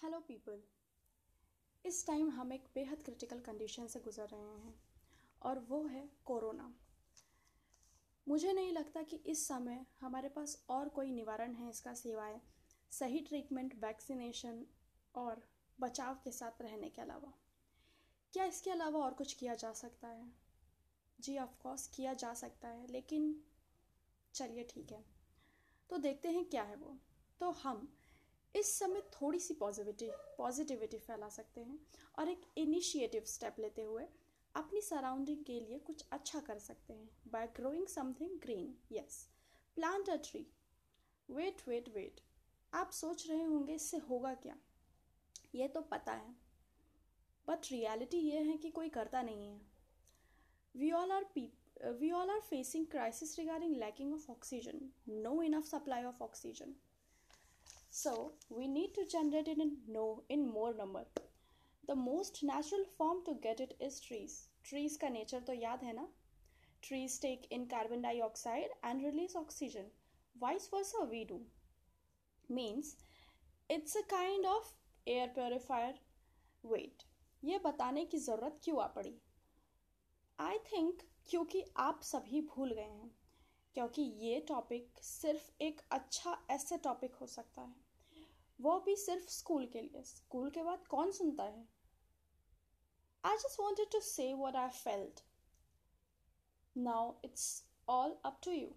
Hello people इस time हम एक बेहद क्रिटिकल कंडीशन से गुजर रहे हैं, और वो है कोरोना मुझे नहीं लगता कि इस समय हमारे पास और कोई निवारण है इसका सिवाय सही ट्रीटमेंट वैक्सीनेशन और बचाव के साथ रहने के अलावा. क्या इसके अलावा और कुछ किया जा सकता है? जी ऑफ़ कोर्स किया जा सकता है, लेकिन चलिए ठीक है. तो देखते हैं क्या है वो. तो हम इस समय थोड़ी सी पॉजिटिविटी पॉजिटिविटी फैला सकते हैं और एक इनिशिएटिव स्टेप लेते हुए अपनी सराउंडिंग के लिए कुछ अच्छा कर सकते हैं। By growing something green yes plant a tree wait wait wait आप सोच रहे होंगे, इससे होगा क्या? ये तो पता है। बट रियलिटी ये है कि कोई करता नहीं है। We all are pep we all are facing crisis regarding lacking of oxygen no enough supply of oxygen So we need to generate it in no in more number. The most natural form to get it is trees. Trees का nature तो याद है ना? Trees take in carbon dioxide and release oxygen. Vice versa we do. Means it's a kind of air purifier. Wait, ये बताने की ज़रूरत क्यों आ पड़ी आई थिंक क्योंकि आप सभी भूल गए हैं क्योंकि ये टॉपिक सिर्फ़ एक अच्छा ऐसे टॉपिक हो सकता है। वो भी सिर्फ़ स्कूल के लिए। स्कूल के बाद कौन सुनता है? I just wanted to say what I felt now it's all up to you